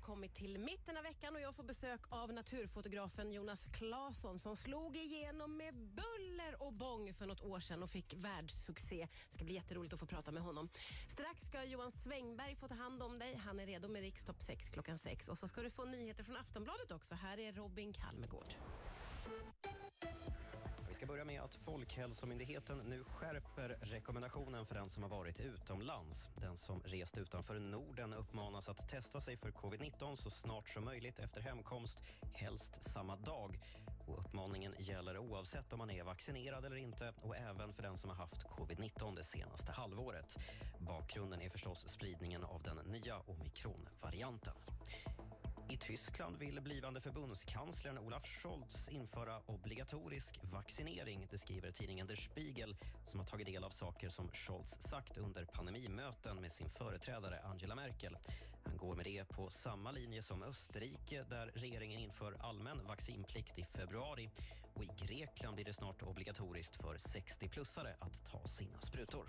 kommit till mitten av veckan och jag får besök av naturfotografen Jonas Claesson som slog igenom med buller och bång för något år sedan och fick världssuccé. Det ska bli jätteroligt att få prata med honom. Strax ska Johan Svängberg få ta hand om dig. Han är redo med Rikstopp 6 klockan 6. Och så ska du få nyheter från Aftonbladet också. Här är Robin Kalmegård. Börja med att Folkhälsomyndigheten nu skärper rekommendationen för den som har varit utomlands. Den som rest utanför Norden uppmanas att testa sig för covid-19 så snart som möjligt efter hemkomst, helst samma dag. Och uppmaningen gäller oavsett om man är vaccinerad eller inte och även för den som har haft covid-19 det senaste halvåret. Bakgrunden är förstås spridningen av den nya omikronvarianten. I Tyskland vill blivande förbundskanslern Olaf Scholz införa obligatorisk vaccinering. Det skriver tidningen Der Spiegel som har tagit del av saker som Scholz sagt under pandemimöten med sin företrädare Angela Merkel. Han går med det på samma linje som Österrike där regeringen inför allmän vaccinplikt i februari. Och I Grekland blir det snart obligatoriskt för 60-plussare att ta sina sprutor.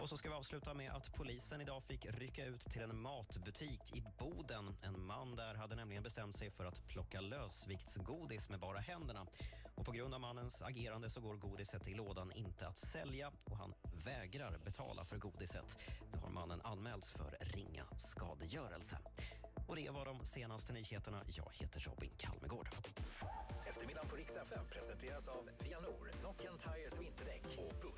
Och så ska vi avsluta med att polisen idag fick rycka ut till en matbutik i Boden. En man där hade nämligen bestämt sig för att plocka lösviktsgodis med bara händerna. Och på grund av mannens agerande så går godiset i lådan inte att sälja och han vägrar betala för godiset. Nu har mannen anmälts för ringa skadegörelse. Och det var de senaste nyheterna. Jag heter Robin Kalmegård. Eftermiddagen på Rix FM presenteras av Vianor, Nokian Tires vinterdäck och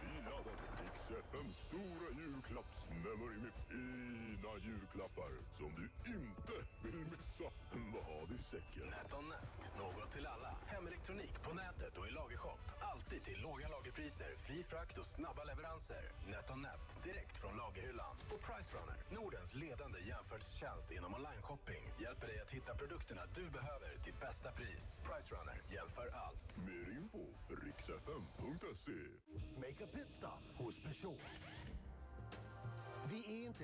vi laddat Rix FMs stora julklappsmemory med fina julklappar som du inte vill missa. Vad har vi i säcken? NetOnNet, något till alla. Hemelektronik på nätet och i lagershop. Alltid till låga lagerpriser, fri frakt och snabba leveranser. NetOnNet, direkt från lagerhyllan. Och Pricerunner, Nordens ledande jämförelsetjänst inom online-shopping. Hjälper dig att hitta produkterna du behöver till bästa pris. Pricerunner, jämför allt. Info riksfm.se Make a pitstop hos Peugeot. Vi är inte